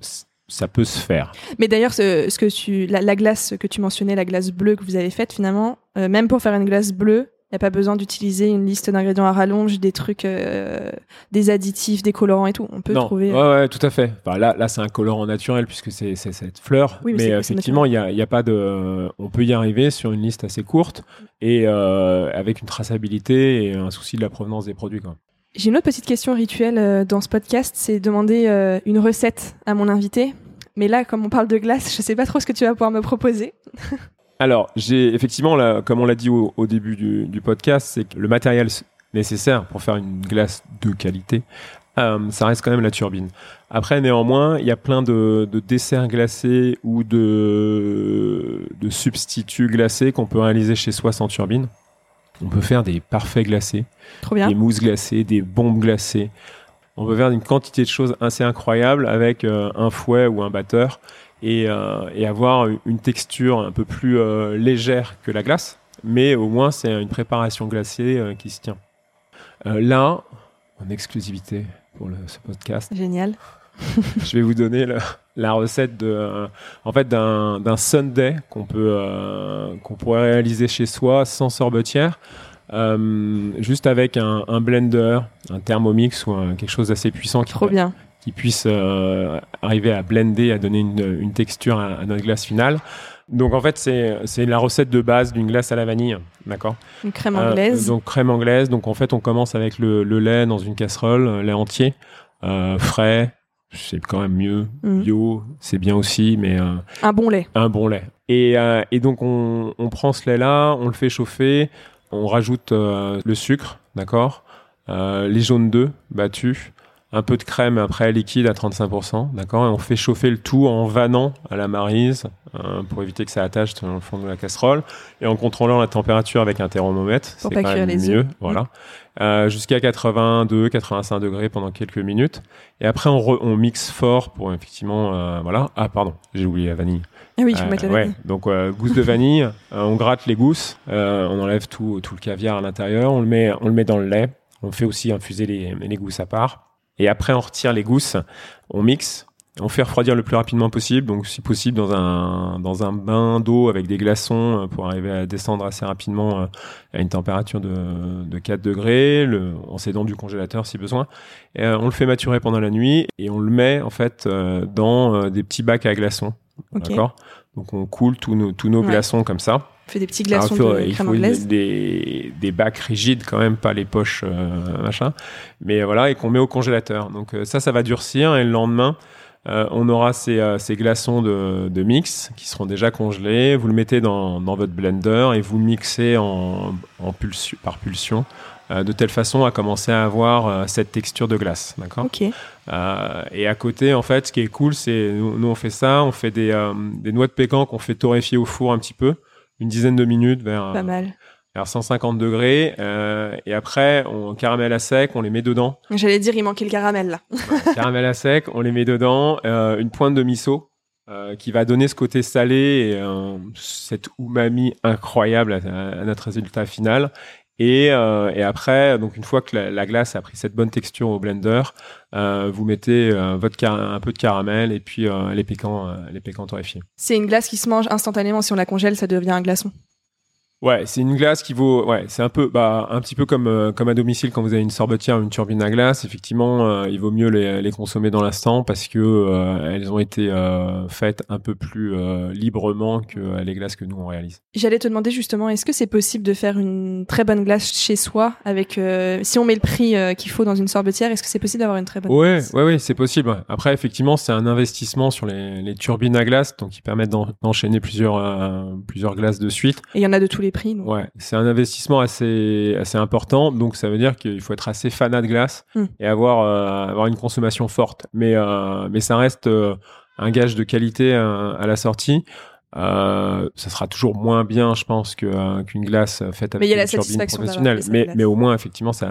ça peut se faire. Mais d'ailleurs, ce, ce que tu, la, la glace que tu mentionnais, la glace bleue que vous avez faite, finalement, euh, même pour faire une glace bleue, il n'y a pas besoin d'utiliser une liste d'ingrédients à rallonge, des trucs, euh, des additifs, des colorants et tout. On peut non, trouver. euh, ouais, ouais, tout à fait. Enfin, là, là, c'est un colorant naturel puisque c'est cette fleur. Oui, mais effectivement, il y a, y a pas de. On peut y arriver sur une liste assez courte et euh, avec une traçabilité et un souci de la provenance des produits. Quoi. J'ai une autre petite question rituelle euh, dans ce podcast, c'est demander euh, une recette à mon invité. Mais là, comme on parle de glace, je sais pas trop ce que tu vas pouvoir me proposer. Alors, j'ai effectivement, comme on l'a dit au, début du, podcast, c'est que le matériel nécessaire pour faire une glace de qualité, euh, ça reste quand même la turbine. Après, néanmoins, il y a plein de, de desserts glacés ou de, de substituts glacés qu'on peut réaliser chez soi sans turbine. On peut faire des parfaits glacés, Trop bien. des mousses glacées, des bombes glacées. On peut faire une quantité de choses assez incroyables avec euh, un fouet ou un batteur et, euh, et avoir une texture un peu plus euh, légère que la glace. Mais au moins, c'est une préparation glacée qui se tient. Là, en exclusivité pour le- ce podcast, Génial. je vais vous donner le- la recette de, euh, en fait, d'un sundae qu'on peut, euh, qu'on pourrait réaliser chez soi sans sorbetière, euh, juste avec un, un blender, un thermomix ou un- quelque chose d'assez puissant qui, Trop bien. qui puisse euh, arriver à blender, à donner une, une texture à, à notre glace finale. Donc en fait, c'est la recette de base d'une glace à la vanille, d'accord? Une crème euh, anglaise. donc crème anglaise. Donc en fait, on commence avec le, le lait dans une casserole, lait entier, frais. C'est quand même mieux. Mhm. Bio, c'est bien aussi, mais euh, Un bon lait. un bon lait. Et, euh, et donc on, on prend ce lait-là, on le fait chauffer, on rajoute euh, le sucre, d'accord, les jaunes d'œufs battus, un peu de crème après liquide à 35%, d'accord, et on fait chauffer le tout en vannant à la marise pour éviter que ça attache dans le fond de la casserole et en contrôlant la température avec un thermomètre, Pour c'est pas quand cuire même les mieux, voilà, Euh, jusqu'à 82, 85 degrés pendant quelques minutes. Et après on, re- on mixe fort pour effectivement, euh, voilà. Ah pardon, j'ai oublié la vanille. Ah oui, il faut Euh, mettre la ouais, donc euh, gousse de vanille, euh, on gratte les gousses, euh, on enlève tout, tout le caviar à l'intérieur, on le met, on le met dans le lait, on fait aussi infuser les, les gousses à part, et après on retire les gousses, on mixe, on fait refroidir le plus rapidement possible, donc si possible dans un dans un bain d'eau avec des glaçons euh, pour arriver à descendre assez rapidement euh, à une température de, de 4 degrés, le, en s'aidant du congélateur si besoin. Et, euh, on le fait maturer pendant la nuit et on le met en fait euh, dans des petits bacs à glaçons. Ok. D'accord? Donc on coule tous nos, tous nos Ouais. glaçons comme ça. On fait des petits Alors, glaçons il faut, de il crème faut anglaise. des, des bacs rigides quand même, pas les poches euh, machin. Mais voilà, et qu'on met au congélateur. Donc ça, ça va durcir et le lendemain, euh, on aura ces, euh, ces glaçons de, de mix qui seront déjà congelés. Vous le mettez dans, dans votre blender et vous mixez en, en pulsion, par pulsion. euh, de telle façon à commencer à avoir cette texture de glace, d'accord? Et à côté, en fait, ce qui est cool, c'est nous, nous, on fait ça, on fait des, des noix de pécan qu'on fait torréfier au four un petit peu, une dizaine de minutes vers, Pas mal. Vers 150 degrés, euh, et après on caramel à sec, on les met dedans, J'allais dire, il manquait le caramel là. caramel à sec, on les met dedans, euh, une pointe de miso. euh, qui va donner ce côté salé et cette umami incroyable à, à notre résultat final. Et, et après, donc une fois que la, la glace a pris cette bonne texture au blender, vous mettez votre un peu de caramel et puis les pécans, les pécans torréfiés. C'est une glace qui se mange instantanément. Si on la congèle, ça devient un glaçon. Ouais, c'est une glace qui vaut, ouais, c'est un peu, bah, un petit peu comme euh, comme à domicile quand vous avez une sorbetière ou une turbine à glace. Effectivement, euh, il vaut mieux les, les consommer dans l'instant parce que euh, elles ont été faites un peu plus librement que les glaces que nous on réalise. J'allais te demander justement, est-ce que c'est possible de faire une très bonne glace chez soi avec, si on met le prix qu'il faut dans une sorbetière, est-ce que c'est possible d'avoir une très bonne Ouais, glace? ouais, ouais, c'est possible. Après, effectivement, c'est un investissement sur les, les turbines à glace, donc qui permettent d'en- d'enchaîner plusieurs plusieurs glaces de suite. Et il y en a de tous les prix. donc. Ouais, c'est un investissement assez assez important, donc ça veut dire qu'il faut être assez fanat de glace Hmm. et avoir euh, avoir une consommation forte. Mais euh, mais ça reste euh, un gage de qualité à la sortie. Euh, ça sera toujours moins bien, je pense, que euh, qu'une glace faite Mais avec il y a la une turbine satisfaction d'avoir professionnelle. Mais mais au moins, effectivement, ça,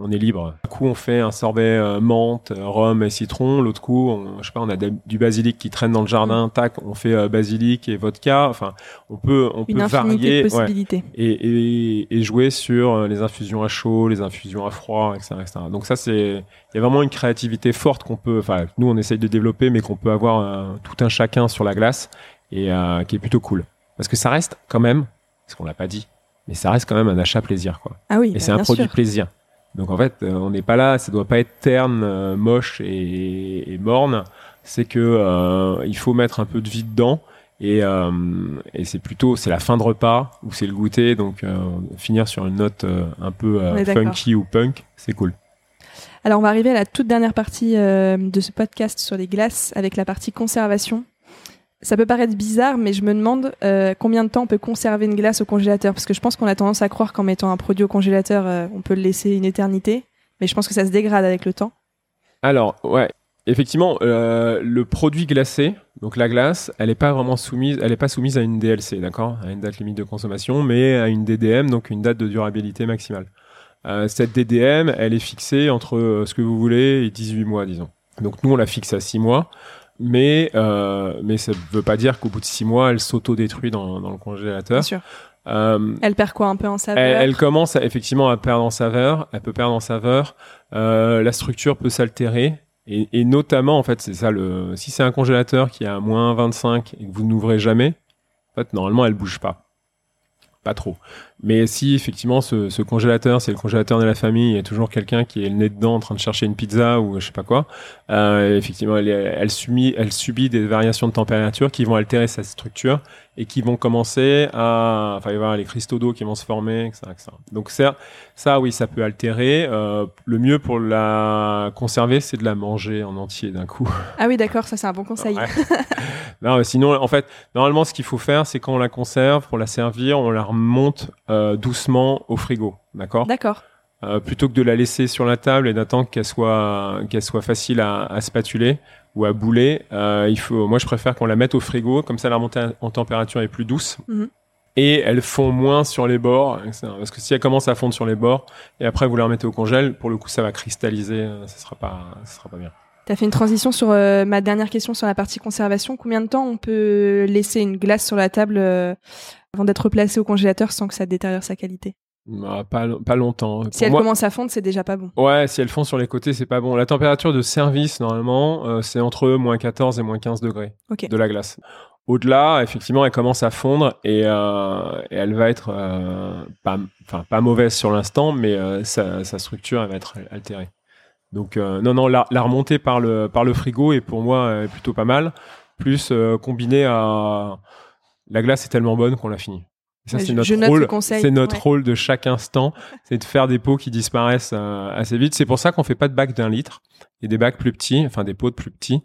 on est libre. Un coup, on fait un sorbet euh, menthe, euh, rhum et citron. L'autre coup, on, je sais pas, on a de- du basilic qui traîne dans le jardin. Hmm. Tac, on fait euh, basilic et vodka. Enfin, on peut on Une peut varier. de ouais possibilités. et, et, et jouer sur euh, les infusions à chaud, les infusions à froid, etc. etc. Donc ça, c'est il y a vraiment une créativité forte qu'on peut, enfin nous on essaye de développer, mais qu'on peut avoir euh, tout un chacun sur la glace et euh, qui est plutôt cool. Parce que ça reste quand même, parce qu'on l'a pas dit, mais ça reste quand même un achat plaisir quoi. Ah oui, Et bah, c'est un produit sûr. plaisir. Donc en fait, euh, on n'est pas là, ça doit pas être terne, euh, moche et, et morne. C'est que euh, il faut mettre un peu de vie dedans. Et, euh, et c'est plutôt c'est la fin de repas ou c'est le goûter. Donc euh, finir sur une note un peu funky ou punk, c'est cool. Alors, on va arriver à la toute dernière partie de ce podcast sur les glaces avec la partie conservation. Ça peut paraître bizarre, mais je me demande euh, combien de temps on peut conserver une glace au congélateur? Parce que je pense qu'on a tendance à croire qu'en mettant un produit au congélateur, euh, on peut le laisser une éternité. Mais je pense que ça se dégrade avec le temps. Alors, ouais, effectivement, euh, le produit glacé, donc la glace, elle n'est pas vraiment soumise, elle est pas soumise à une DLC, d'accord, à une date limite de consommation, mais à une DDM, donc une date de durabilité maximale. Cette DDM, elle est fixée entre ce que vous voulez et 18 mois, disons. Donc nous, on la fixe à 6 mois, mais euh, mais ça ne veut pas dire qu'au bout de 6 mois, elle s'auto-détruit dans, dans le congélateur. Bien sûr. Euh, Elle perd quoi un peu en saveur? elle, elle commence à- effectivement à perdre en saveur. Elle peut perdre en saveur. Euh, la structure peut s'altérer. Et, et notamment, en fait, c'est ça le. Si c'est un congélateur qui est à moins 25 et que vous n'ouvrez jamais, en fait, normalement, elle bouge pas. Pas trop. Mais si effectivement ce, ce congélateur, c'est le congélateur de la famille, il y a toujours quelqu'un qui est le nez dedans en train de chercher une pizza ou je sais pas quoi, euh, effectivement, elle, subit, elle subit des variations de température qui vont altérer sa structure et qui vont commencer à, enfin, il va y avoir les cristaux d'eau qui vont se former, etc. etc. Donc ça, ça, oui, ça peut altérer. Euh, le mieux pour la conserver, c'est de la manger en entier d'un coup. Ah oui, d'accord, ça c'est un bon conseil. Ouais. non, mais sinon, en fait, normalement, ce qu'il faut faire, c'est quand on la conserve, pour la servir, on la remonte euh, doucement au frigo, d'accord? D'accord. Euh, Plutôt que de la laisser sur la table et d'attendre qu'elle soit qu'elle soit facile à, à spatuler ou à bouler, euh, il faut. Moi, je préfère qu'on la mette au frigo, comme ça, la remontée en température est plus douce. Mhm. Et elle fond moins sur les bords, etc. parce que si elle commence à fondre sur les bords et après vous la remettez au congèle, pour le coup ça va cristalliser, ça sera pas, ça sera pas bien. T'as fait une transition sur euh, ma dernière question sur la partie conservation. Combien de temps on peut laisser une glace sur la table avant d'être placée au congélateur sans que ça détériore sa qualité Bah, pas, pas longtemps. Si Pour elle moi- commence à fondre, c'est déjà pas bon. Ouais, si elles font sur les côtés, c'est pas bon. La température de service, normalement, euh, c'est entre moins 14 et moins 15 degrés de la glace. Au-delà, effectivement, elle commence à fondre et, euh, et elle va être euh, pas, pas mauvaise sur l'instant, mais sa, sa structure, elle va être altérée. Donc, non, non, la, la remontée par le, par le frigo est pour moi plutôt pas mal. Plus euh, combiné à la glace est tellement bonne qu'on l'a fini. Et ça, c'est notre rôle. C'est notre ouais. rôle de chaque instant, c'est de faire des pots qui disparaissent euh, assez vite. C'est pour ça qu'on fait pas de bacs d'un litre et des bacs plus petits, enfin des pots de plus petits,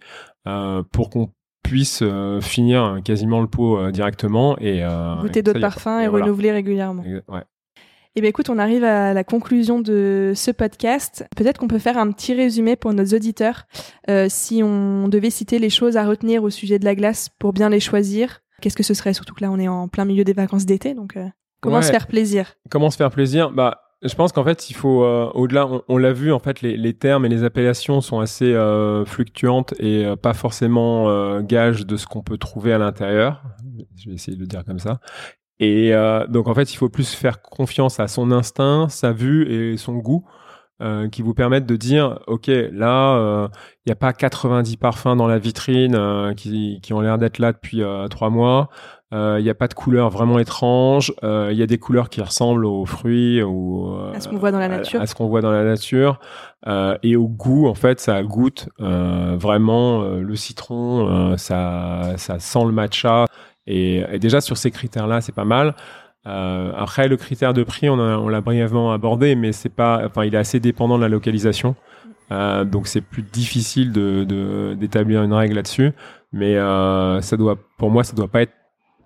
euh, pour qu'on puisse euh, finir quasiment le pot directement et Goûter et d'autres parfums et voilà. renouveler régulièrement. Ouais. Eh bien, écoute, on arrive à la conclusion de ce podcast. Peut-être qu'on peut faire un petit résumé pour nos auditeurs. Euh, si on devait citer les choses à retenir au sujet de la glace pour bien les choisir, qu'est-ce que ce serait? Surtout que là, on est en plein milieu des vacances d'été, donc euh, comment Ouais. se faire plaisir? Comment se faire plaisir? Bah, je pense qu'en fait, il faut euh, au-delà. On, on l'a vu, en fait, les, les termes et les appellations sont assez euh, fluctuantes et pas forcément gages de ce qu'on peut trouver à l'intérieur. Je vais essayer de le dire comme ça. Et donc, en fait, il faut plus faire confiance à son instinct, sa vue et son goût. Euh, qui vous permettent de dire ok là euh, il n'y a pas 90 parfums dans la vitrine euh, qui, qui ont l'air d'être là depuis euh, trois mois il n'y a pas de couleurs vraiment étranges. Il y a des couleurs qui ressemblent aux fruits ou euh, À ce qu'on voit dans la nature. À, à ce qu'on voit dans la nature. Euh, et au goût, en fait, ça goûte euh, vraiment euh, le citron. euh, ça, ça sent le matcha. Et, et déjà sur ces critères-là, c'est pas mal. Euh, après, le critère de prix, on, a- on l'a brièvement abordé, mais c'est pas. Enfin, il est assez dépendant de la localisation. Euh, donc c'est plus difficile de de- d'établir une règle là-dessus. Mais euh, ça doit, pour moi, ça doit pas être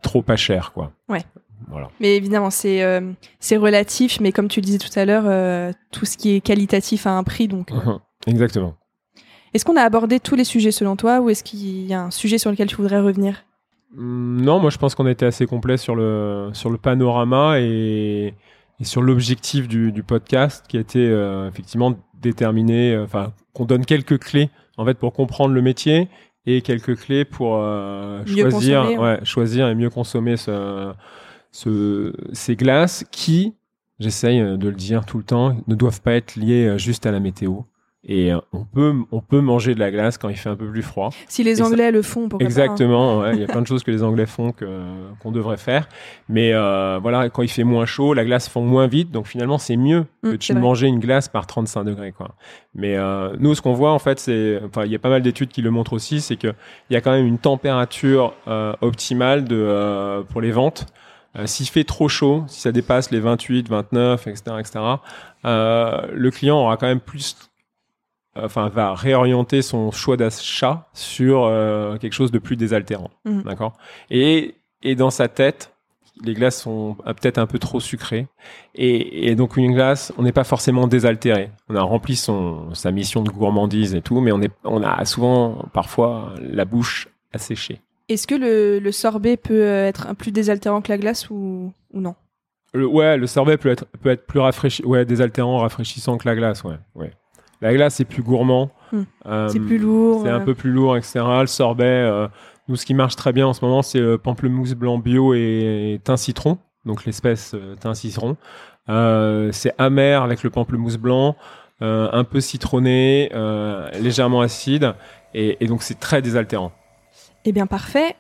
trop pas cher, quoi. Ouais. Voilà. Mais évidemment, c'est c'est relatif, mais comme tu le disais tout à l'heure, tout ce qui est qualitatif a un prix. Donc. Exactement. est-ce qu'on a abordé tous les sujets selon toi, ou est-ce qu'il y a un sujet sur lequel tu voudrais revenir? Non, moi je pense qu'on a été assez complet sur le, sur le panorama et, et sur l'objectif du, du podcast qui a été euh, effectivement déterminé, euh, enfin qu'on donne quelques clés en fait pour comprendre le métier et quelques clés pour euh, choisir, consommer, ouais. ouais, choisir et mieux consommer ce, ce, ces glaces qui, j'essaye de le dire tout le temps, ne doivent pas être liées euh, juste à la météo. Et euh, on peut, on peut manger de la glace quand il fait un peu plus froid. Si les ça- Anglais le font, pourquoi pas, hein. Exactement, ouais, il y a plein de choses que les Anglais font qu'on devrait faire, mais euh, voilà, quand il fait moins chaud, la glace fond moins vite, donc finalement c'est mieux Mm, que de manger une glace par 35 degrés, quoi. Mais euh, nous, ce qu'on voit en fait, c'est, enfin, il y a pas mal d'études qui le montrent aussi, c'est que il y a quand même une température euh, optimale de pour les ventes. Euh, S'il fait trop chaud, si ça dépasse les 28, 29, etc., etc., euh, le client aura quand même plus enfin va réorienter son choix d'achat sur euh, quelque chose de plus désaltérant Mhm. d'accord? Et et dans sa tête les glaces sont peut-être un peu trop sucrées. Et, donc une glace, on n'est pas forcément désaltéré. On a rempli son, sa mission de gourmandise et tout, mais on, est, on a souvent parfois la bouche asséchée. Est-ce que le, sorbet peut être plus désaltérant que la glace ou, ou non? Ouais, le sorbet peut être, peut être plus rafraîchi, ouais, désaltérant, rafraîchissant que la glace, ouais. ouais. La glace, c'est plus gourmand. Hmm. c'est plus lourd. C'est un peu plus lourd, etc. Le sorbet, euh, nous, ce qui marche très bien en ce moment, c'est le pamplemousse blanc bio et, thym citron, donc l'espèce euh, thym citron. Euh, c'est amer avec le pamplemousse blanc, un peu citronné, légèrement acide, et, donc c'est très désaltérant. Eh bien, parfait.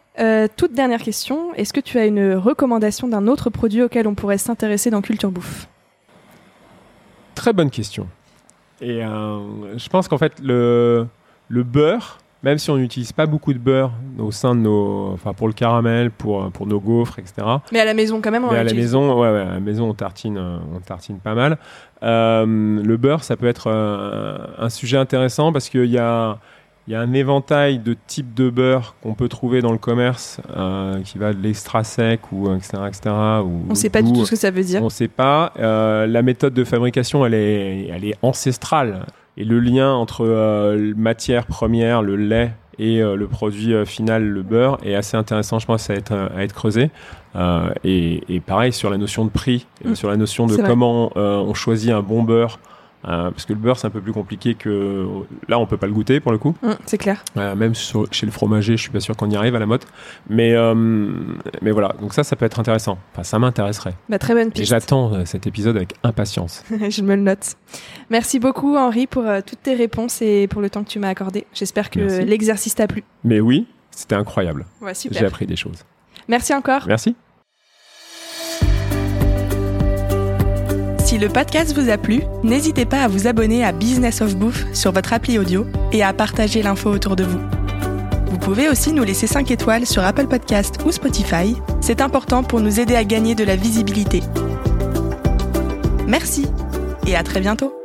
toute dernière question. Est-ce que tu as une recommandation d'un autre produit auquel on pourrait s'intéresser dans Culture Bouffe? Très bonne question. Et euh, je pense qu'en fait, le, le beurre, même si on n'utilise pas beaucoup de beurre au sein de nos, enfin pour le caramel, pour pour nos gaufres, etc. Mais à la maison quand même, on Mais à la maison, ouais, ouais, à la maison on tartine, euh, on tartine pas mal. Euh, le beurre, ça peut être euh, un sujet intéressant parce qu'il y a il y a un éventail de types de beurre qu'on peut trouver dans le commerce, euh, qui va de l'extra sec ou etc. etc. Ou, on ne sait pas du tout ce que ça veut dire. On ne sait pas. Euh, la méthode de fabrication, elle est, elle est ancestrale. Et le lien entre euh, matière première, le lait, et le produit final, le beurre, est assez intéressant, je pense, à être, à être creusé. Et, et, pareil sur la notion de prix, mm. sur la notion de comment on choisit un bon beurre euh, parce que le beurre c'est un peu plus compliqué que là on peut pas le goûter pour le coup. Mm, c'est clair. Euh, même chez le fromager je suis pas sûr qu'on y arrive à la mode mais euh, mais voilà. Donc ça ça peut être intéressant. Enfin ça m'intéresserait. Bah, très bonne piste. Et j'attends cet épisode avec impatience. Je me le note. Merci beaucoup Henri pour toutes tes réponses et pour le temps que tu m'as accordé. J'espère que l'exercice t'a plu. Mais oui c'était incroyable. Ouais, j'ai appris des choses. Merci encore. Merci Si le podcast vous a plu, n'hésitez pas à vous abonner à Business of Bouffe sur votre appli audio et à partager l'info autour de vous. Vous pouvez aussi nous laisser 5 étoiles sur Apple Podcast ou Spotify. C'est important pour nous aider à gagner de la visibilité. Merci et à très bientôt.